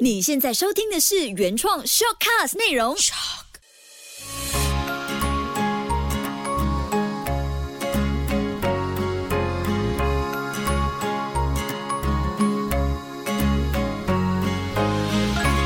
你现在收听的是原创 shortcast 内容。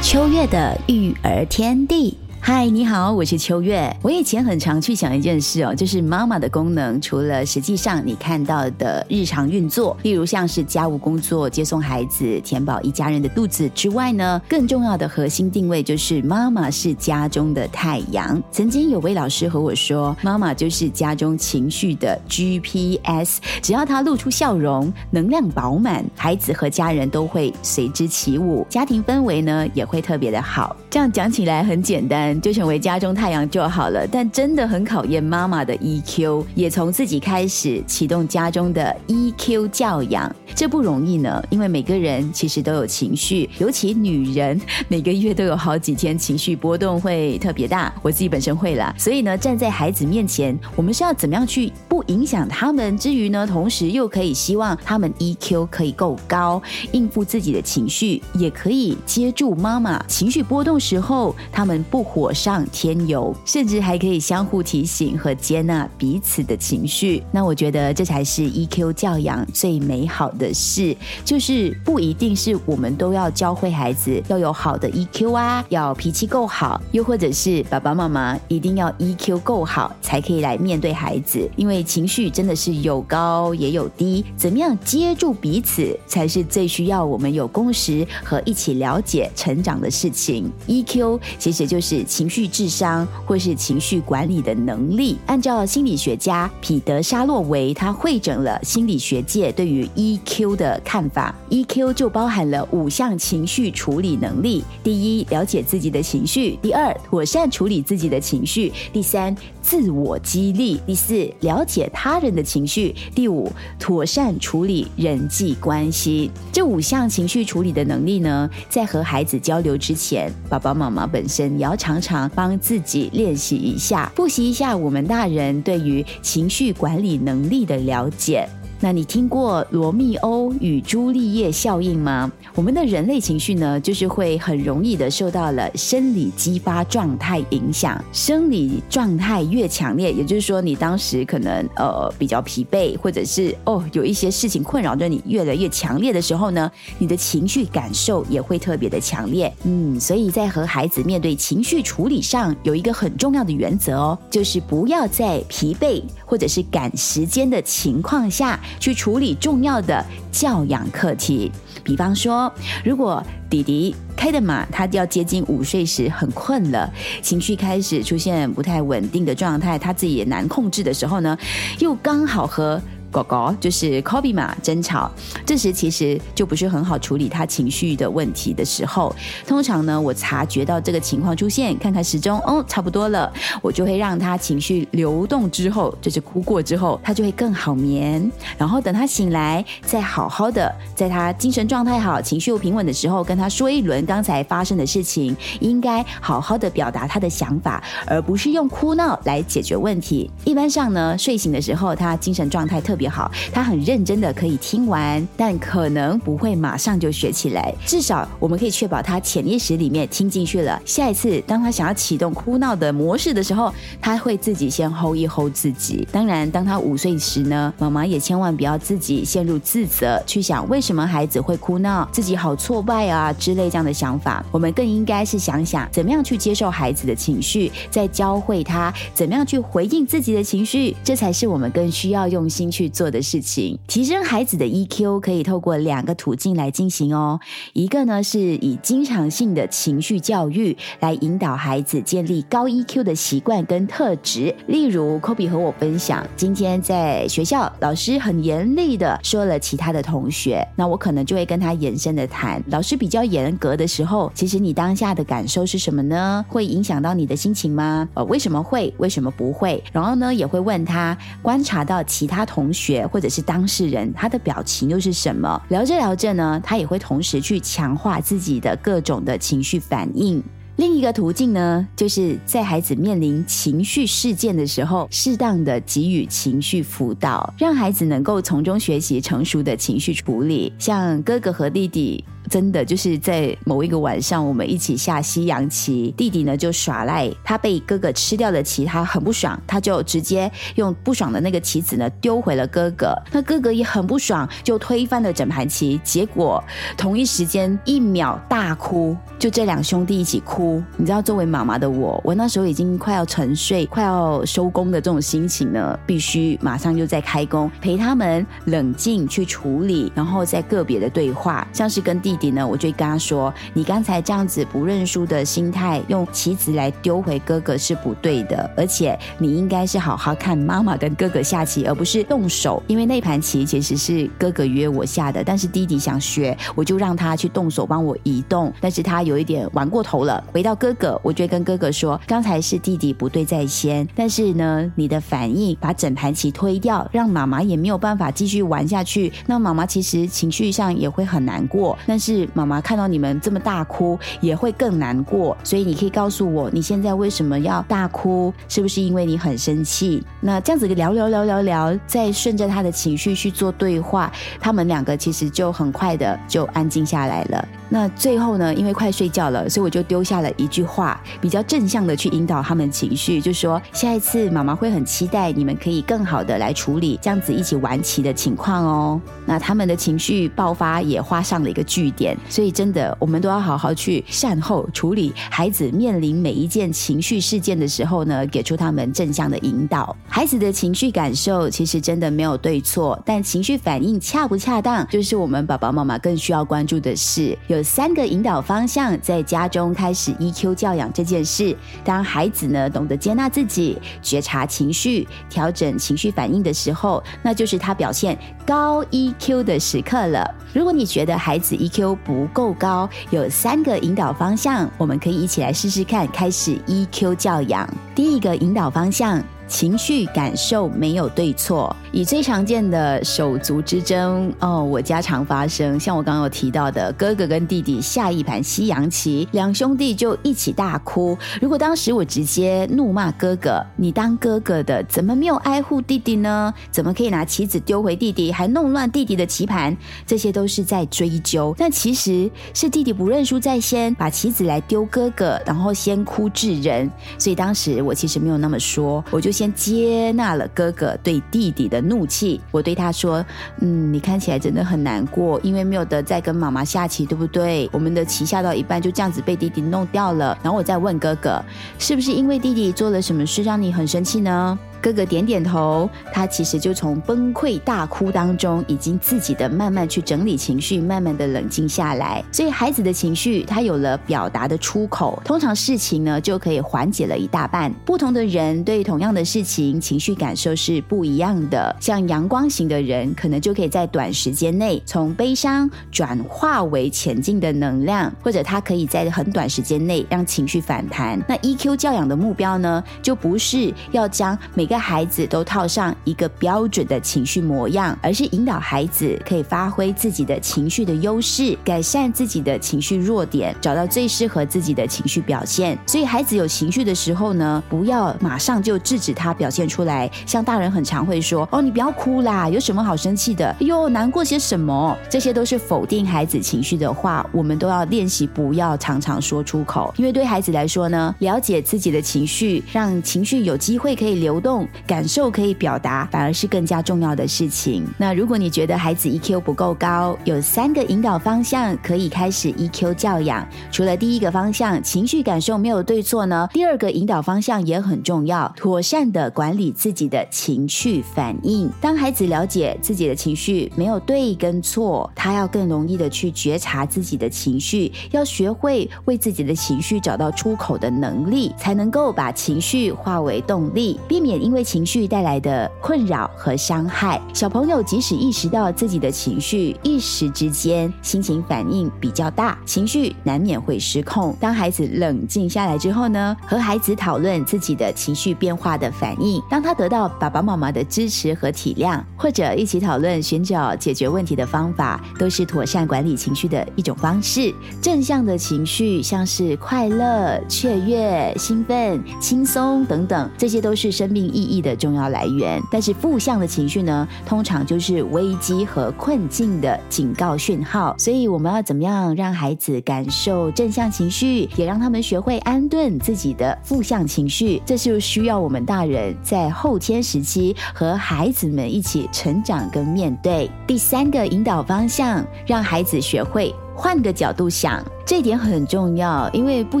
秋月的育儿天地。嗨，你好，我是秋月。我以前很常去想一件事哦，就是妈妈的功能，除了实际上你看到的日常运作，例如像是家务工作、接送孩子、填饱一家人的肚子之外呢，更重要的核心定位就是妈妈是家中的太阳。曾经有位老师和我说，妈妈就是家中情绪的 GPS，只要她露出笑容，能量饱满，孩子和家人都会随之起舞，家庭氛围呢也会特别的好。这样讲起来很简单。就成为家中太阳就好了，但真的很考验妈妈的 EQ，也从自己开始启动家中的 EQ 教养，这不容易呢。因为每个人其实都有情绪，尤其女人每个月都有好几天情绪波动会特别大。我自己本身会啦，所以呢，站在孩子面前，我们是要怎么样去不影响他们之余呢，同时又可以希望他们 EQ 可以够高，应付自己的情绪，也可以接住妈妈情绪波动时候，他们不火。火上添油，甚至还可以相互提醒和接纳彼此的情绪。那我觉得这才是 EQ 教养最美好的事，就是不一定是我们都要教会孩子要有好的 EQ 啊，要脾气够好，又或者是爸爸妈妈一定要 EQ 够好才可以来面对孩子，因为情绪真的是有高也有低，怎么样接住彼此才是最需要我们有共识和一起了解成长的事情。EQ 其实就是。情绪智商或是情绪管理的能力，按照心理学家彼得沙洛维，他会诊了心理学界对于 EQ 的看法。EQ 就包含了五项情绪处理能力：第一，了解自己的情绪；第二，妥善处理自己的情绪；第三，自我激励；第四，了解他人的情绪；第五，妥善处理人际关系。这五项情绪处理的能力呢，在和孩子交流之前，爸爸妈妈本身也要常。常帮自己练习一下，复习一下我们大人对于情绪管理能力的了解。那你听过罗密欧与朱丽叶效应吗？我们的人类情绪呢，就是会很容易的受到了生理激发状态影响。生理状态越强烈，也就是说你当时可能呃比较疲惫，或者是哦有一些事情困扰着你越来越强烈的时候呢，你的情绪感受也会特别的强烈。嗯，所以在和孩子面对情绪处理上，有一个很重要的原则哦，就是不要在疲惫或者是赶时间的情况下。去处理重要的教养课题，比方说，如果弟弟开的马，他要接近午睡时很困了，情绪开始出现不太稳定的状态，他自己也难控制的时候呢，又刚好和。狗狗就是 Kobe 嘛，争吵，这时其实就不是很好处理他情绪的问题的时候。通常呢，我察觉到这个情况出现，看看时钟，哦，差不多了，我就会让他情绪流动之后，就是哭过之后，他就会更好眠。然后等他醒来，再好好的，在他精神状态好、情绪又平稳的时候，跟他说一轮刚才发生的事情，应该好好的表达他的想法，而不是用哭闹来解决问题。一般上呢，睡醒的时候，他精神状态特别。也好，他很认真的可以听完，但可能不会马上就学起来。至少我们可以确保他潜意识里面听进去了。下一次当他想要启动哭闹的模式的时候，他会自己先 hold 一 hold 自己。当然，当他五岁时呢，妈妈也千万不要自己陷入自责，去想为什么孩子会哭闹，自己好挫败啊之类这样的想法。我们更应该是想想怎么样去接受孩子的情绪，再教会他怎么样去回应自己的情绪，这才是我们更需要用心去。做的事情，提升孩子的 EQ 可以透过两个途径来进行哦。一个呢是以经常性的情绪教育来引导孩子建立高 EQ 的习惯跟特质。例如，Kobe 和我分享，今天在学校老师很严厉的说了其他的同学，那我可能就会跟他延伸的谈，老师比较严格的时候，其实你当下的感受是什么呢？会影响到你的心情吗？呃，为什么会？为什么不会？然后呢，也会问他观察到其他同学。学或者是当事人，他的表情又是什么？聊着聊着呢，他也会同时去强化自己的各种的情绪反应。另一个途径呢，就是在孩子面临情绪事件的时候，适当的给予情绪辅导，让孩子能够从中学习成熟的情绪处理。像哥哥和弟弟。真的就是在某一个晚上，我们一起下西洋棋，弟弟呢就耍赖，他被哥哥吃掉的棋，他很不爽，他就直接用不爽的那个棋子呢丢回了哥哥。那哥哥也很不爽，就推翻了整盘棋。结果同一时间一秒大哭，就这两兄弟一起哭。你知道，作为妈妈的我，我那时候已经快要沉睡、快要收工的这种心情呢，必须马上就在开工，陪他们冷静去处理，然后再个别的对话，像是跟弟弟呢，我就跟他说：“你刚才这样子不认输的心态，用棋子来丢回哥哥是不对的，而且你应该是好好看妈妈跟哥哥下棋，而不是动手。因为那盘棋其实是哥哥约我下的，但是弟弟想学，我就让他去动手帮我移动，但是他有一点玩过头了。回到哥哥，我就跟哥哥说：刚才是弟弟不对在先，但是呢，你的反应把整盘棋推掉，让妈妈也没有办法继续玩下去。那妈妈其实情绪上也会很难过，但是妈妈看到你们这么大哭，也会更难过。所以你可以告诉我，你现在为什么要大哭？是不是因为你很生气？那这样子聊聊聊聊聊，再顺着他的情绪去做对话，他们两个其实就很快的就安静下来了。那最后呢，因为快睡觉了，所以我就丢下了一句话，比较正向的去引导他们情绪，就说下一次妈妈会很期待你们可以更好的来处理这样子一起玩棋的情况哦。那他们的情绪爆发也画上了一个句点，所以真的我们都要好好去善后处理孩子面临每一件情绪事件的时候呢，给出他们正向的引导。孩子的情绪感受其实真的没有对错，但情绪反应恰不恰当，就是我们爸爸妈妈更需要关注的事。有三个引导方向，在家中开始 EQ 教养这件事。当孩子呢懂得接纳自己、觉察情绪、调整情绪反应的时候，那就是他表现高 EQ 的时刻了。如果你觉得孩子 EQ 不够高，有三个引导方向，我们可以一起来试试看，开始 EQ 教养。第一个引导方向。情绪感受没有对错，以最常见的手足之争哦，我家常发生。像我刚刚有提到的，哥哥跟弟弟下一盘西洋棋，两兄弟就一起大哭。如果当时我直接怒骂哥哥：“你当哥哥的怎么没有爱护弟弟呢？怎么可以拿棋子丢回弟弟，还弄乱弟弟的棋盘？”这些都是在追究。但其实是弟弟不认输在先，把棋子来丢哥哥，然后先哭致人。所以当时我其实没有那么说，我就先。先接纳了哥哥对弟弟的怒气，我对他说：“嗯，你看起来真的很难过，因为没有得再跟妈妈下棋，对不对？我们的棋下到一半就这样子被弟弟弄掉了。然后我再问哥哥，是不是因为弟弟做了什么事让你很生气呢？”哥哥点点头，他其实就从崩溃大哭当中，已经自己的慢慢去整理情绪，慢慢的冷静下来。所以孩子的情绪，他有了表达的出口，通常事情呢就可以缓解了一大半。不同的人对同样的事情情绪感受是不一样的。像阳光型的人，可能就可以在短时间内从悲伤转化为前进的能量，或者他可以在很短时间内让情绪反弹。那 EQ 教养的目标呢，就不是要将每个孩子都套上一个标准的情绪模样，而是引导孩子可以发挥自己的情绪的优势，改善自己的情绪弱点，找到最适合自己的情绪表现。所以，孩子有情绪的时候呢，不要马上就制止他表现出来。像大人很常会说：“哦，你不要哭啦，有什么好生气的？哎呦，难过些什么？”这些都是否定孩子情绪的话，我们都要练习不要常常说出口。因为对孩子来说呢，了解自己的情绪，让情绪有机会可以流动。感受可以表达，反而是更加重要的事情。那如果你觉得孩子 EQ 不够高，有三个引导方向可以开始 EQ 教养。除了第一个方向，情绪感受没有对错呢？第二个引导方向也很重要，妥善的管理自己的情绪反应。当孩子了解自己的情绪没有对跟错，他要更容易的去觉察自己的情绪，要学会为自己的情绪找到出口的能力，才能够把情绪化为动力，避免因为。情绪带来的困扰和伤害，小朋友即使意识到自己的情绪，一时之间心情反应比较大，情绪难免会失控。当孩子冷静下来之后呢，和孩子讨论自己的情绪变化的反应，当他得到爸爸妈妈的支持和体谅，或者一起讨论寻找解决问题的方法，都是妥善管理情绪的一种方式。正向的情绪，像是快乐、雀跃、兴奋、轻松等等，这些都是生命意。意义的重要来源。但是负向的情绪呢，通常就是危机和困境的警告讯号。所以我们要怎么样让孩子感受正向情绪，也让他们学会安顿自己的负向情绪？这是需要我们大人在后天时期和孩子们一起成长跟面对。第三个引导方向，让孩子学会换个角度想。这点很重要，因为不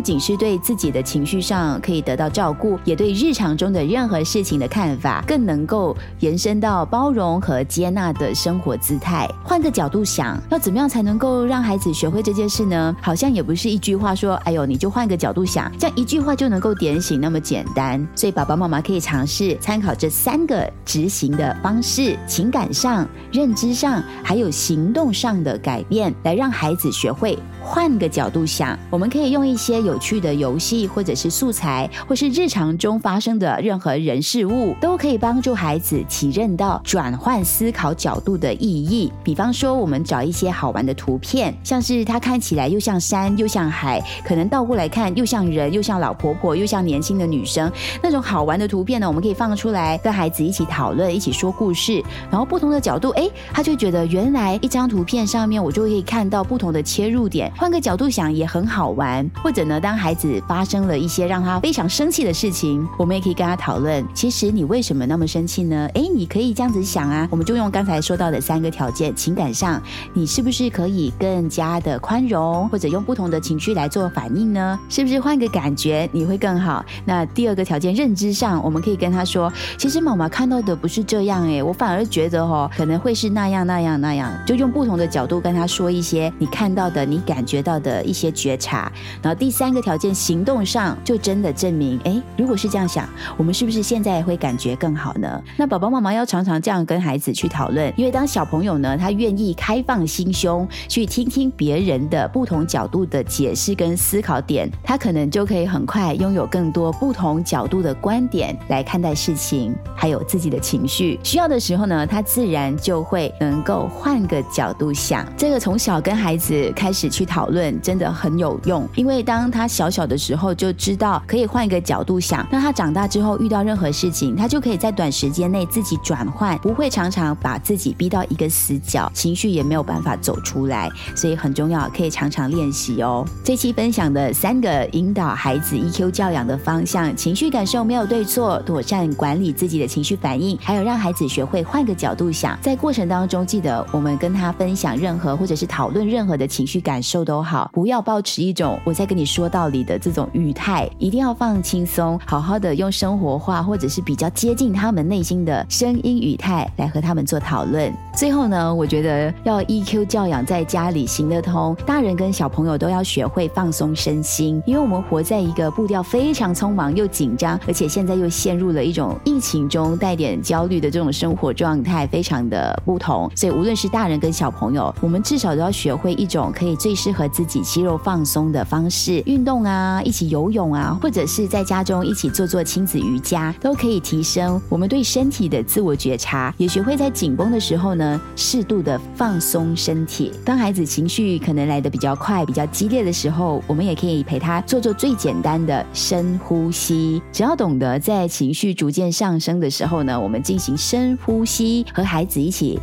仅是对自己的情绪上可以得到照顾，也对日常中的任何事情的看法更能够延伸到包容和接纳的生活姿态。换个角度想，要怎么样才能够让孩子学会这件事呢？好像也不是一句话说“哎呦，你就换个角度想”，这样一句话就能够点醒那么简单。所以爸爸妈妈可以尝试参考这三个执行的方式：情感上、认知上，还有行动上的改变，来让孩子学会。换个。角度想，我们可以用一些有趣的游戏，或者是素材，或是日常中发生的任何人事物，都可以帮助孩子体认到转换思考角度的意义。比方说，我们找一些好玩的图片，像是它看起来又像山又像海，可能倒过来看又像人又像老婆婆又像年轻的女生，那种好玩的图片呢，我们可以放出来跟孩子一起讨论，一起说故事。然后不同的角度，哎，他就觉得原来一张图片上面我就可以看到不同的切入点，换个角度。想也很好玩，或者呢，当孩子发生了一些让他非常生气的事情，我们也可以跟他讨论。其实你为什么那么生气呢？哎，你可以这样子想啊。我们就用刚才说到的三个条件，情感上，你是不是可以更加的宽容，或者用不同的情绪来做反应呢？是不是换个感觉你会更好？那第二个条件，认知上，我们可以跟他说，其实妈妈看到的不是这样，哎，我反而觉得哦，可能会是那样那样那样，就用不同的角度跟他说一些你看到的，你感觉到的。一些觉察，然后第三个条件，行动上就真的证明，哎，如果是这样想，我们是不是现在会感觉更好呢？那宝宝妈妈要常常这样跟孩子去讨论，因为当小朋友呢，他愿意开放心胸去听听别人的不同角度的解释跟思考点，他可能就可以很快拥有更多不同角度的观点来看待事情，还有自己的情绪。需要的时候呢，他自然就会能够换个角度想。这个从小跟孩子开始去讨论。真的很有用，因为当他小小的时候就知道可以换一个角度想，那他长大之后遇到任何事情，他就可以在短时间内自己转换，不会常常把自己逼到一个死角，情绪也没有办法走出来，所以很重要，可以常常练习哦。这期分享的三个引导孩子 EQ 教养的方向：情绪感受没有对错，妥善管理自己的情绪反应，还有让孩子学会换个角度想。在过程当中，记得我们跟他分享任何或者是讨论任何的情绪感受都好。不要保持一种我在跟你说道理的这种语态，一定要放轻松，好好的用生活化或者是比较接近他们内心的声音语态来和他们做讨论。最后呢，我觉得要 EQ 教养在家里行得通，大人跟小朋友都要学会放松身心，因为我们活在一个步调非常匆忙又紧张，而且现在又陷入了一种疫情中带点焦虑的这种生活状态，非常的不同。所以无论是大人跟小朋友，我们至少都要学会一种可以最适合自己。肌肉放松的方式，运动啊，一起游泳啊，或者是在家中一起做做亲子瑜伽，都可以提升我们对身体的自我觉察，也学会在紧绷的时候呢，适度的放松身体。当孩子情绪可能来的比较快、比较激烈的时候，我们也可以陪他做做最简单的深呼吸。只要懂得在情绪逐渐上升的时候呢，我们进行深呼吸，和孩子一起，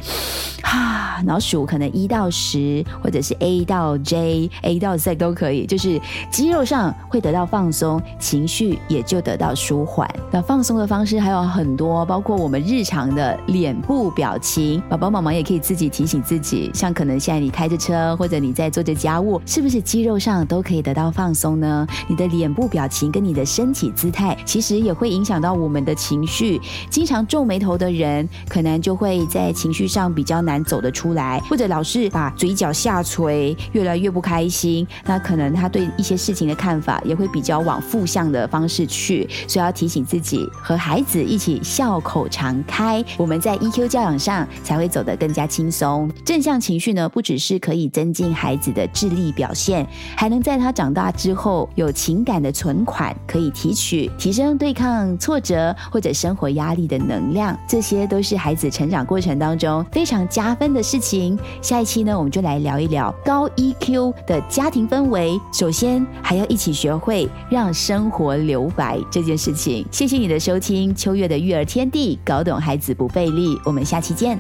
哈，脑数可能一到十，或者是 A 到 J。A 到 Z 都可以，就是肌肉上会得到放松，情绪也就得到舒缓。那放松的方式还有很多，包括我们日常的脸部表情。宝宝妈妈也可以自己提醒自己，像可能现在你开着车，或者你在做着家务，是不是肌肉上都可以得到放松呢？你的脸部表情跟你的身体姿态，其实也会影响到我们的情绪。经常皱眉头的人，可能就会在情绪上比较难走得出来，或者老是把嘴角下垂，越来越不开心。那可能他对一些事情的看法也会比较往负向的方式去，所以要提醒自己和孩子一起笑口常开，我们在 EQ 教养上才会。走得更加轻松。正向情绪呢，不只是可以增进孩子的智力表现，还能在他长大之后有情感的存款可以提取，提升对抗挫折或者生活压力的能量。这些都是孩子成长过程当中非常加分的事情。下一期呢，我们就来聊一聊高 EQ 的家庭氛围。首先，还要一起学会让生活留白这件事情。谢谢你的收听，秋月的育儿天地，搞懂孩子不费力。我们下期见。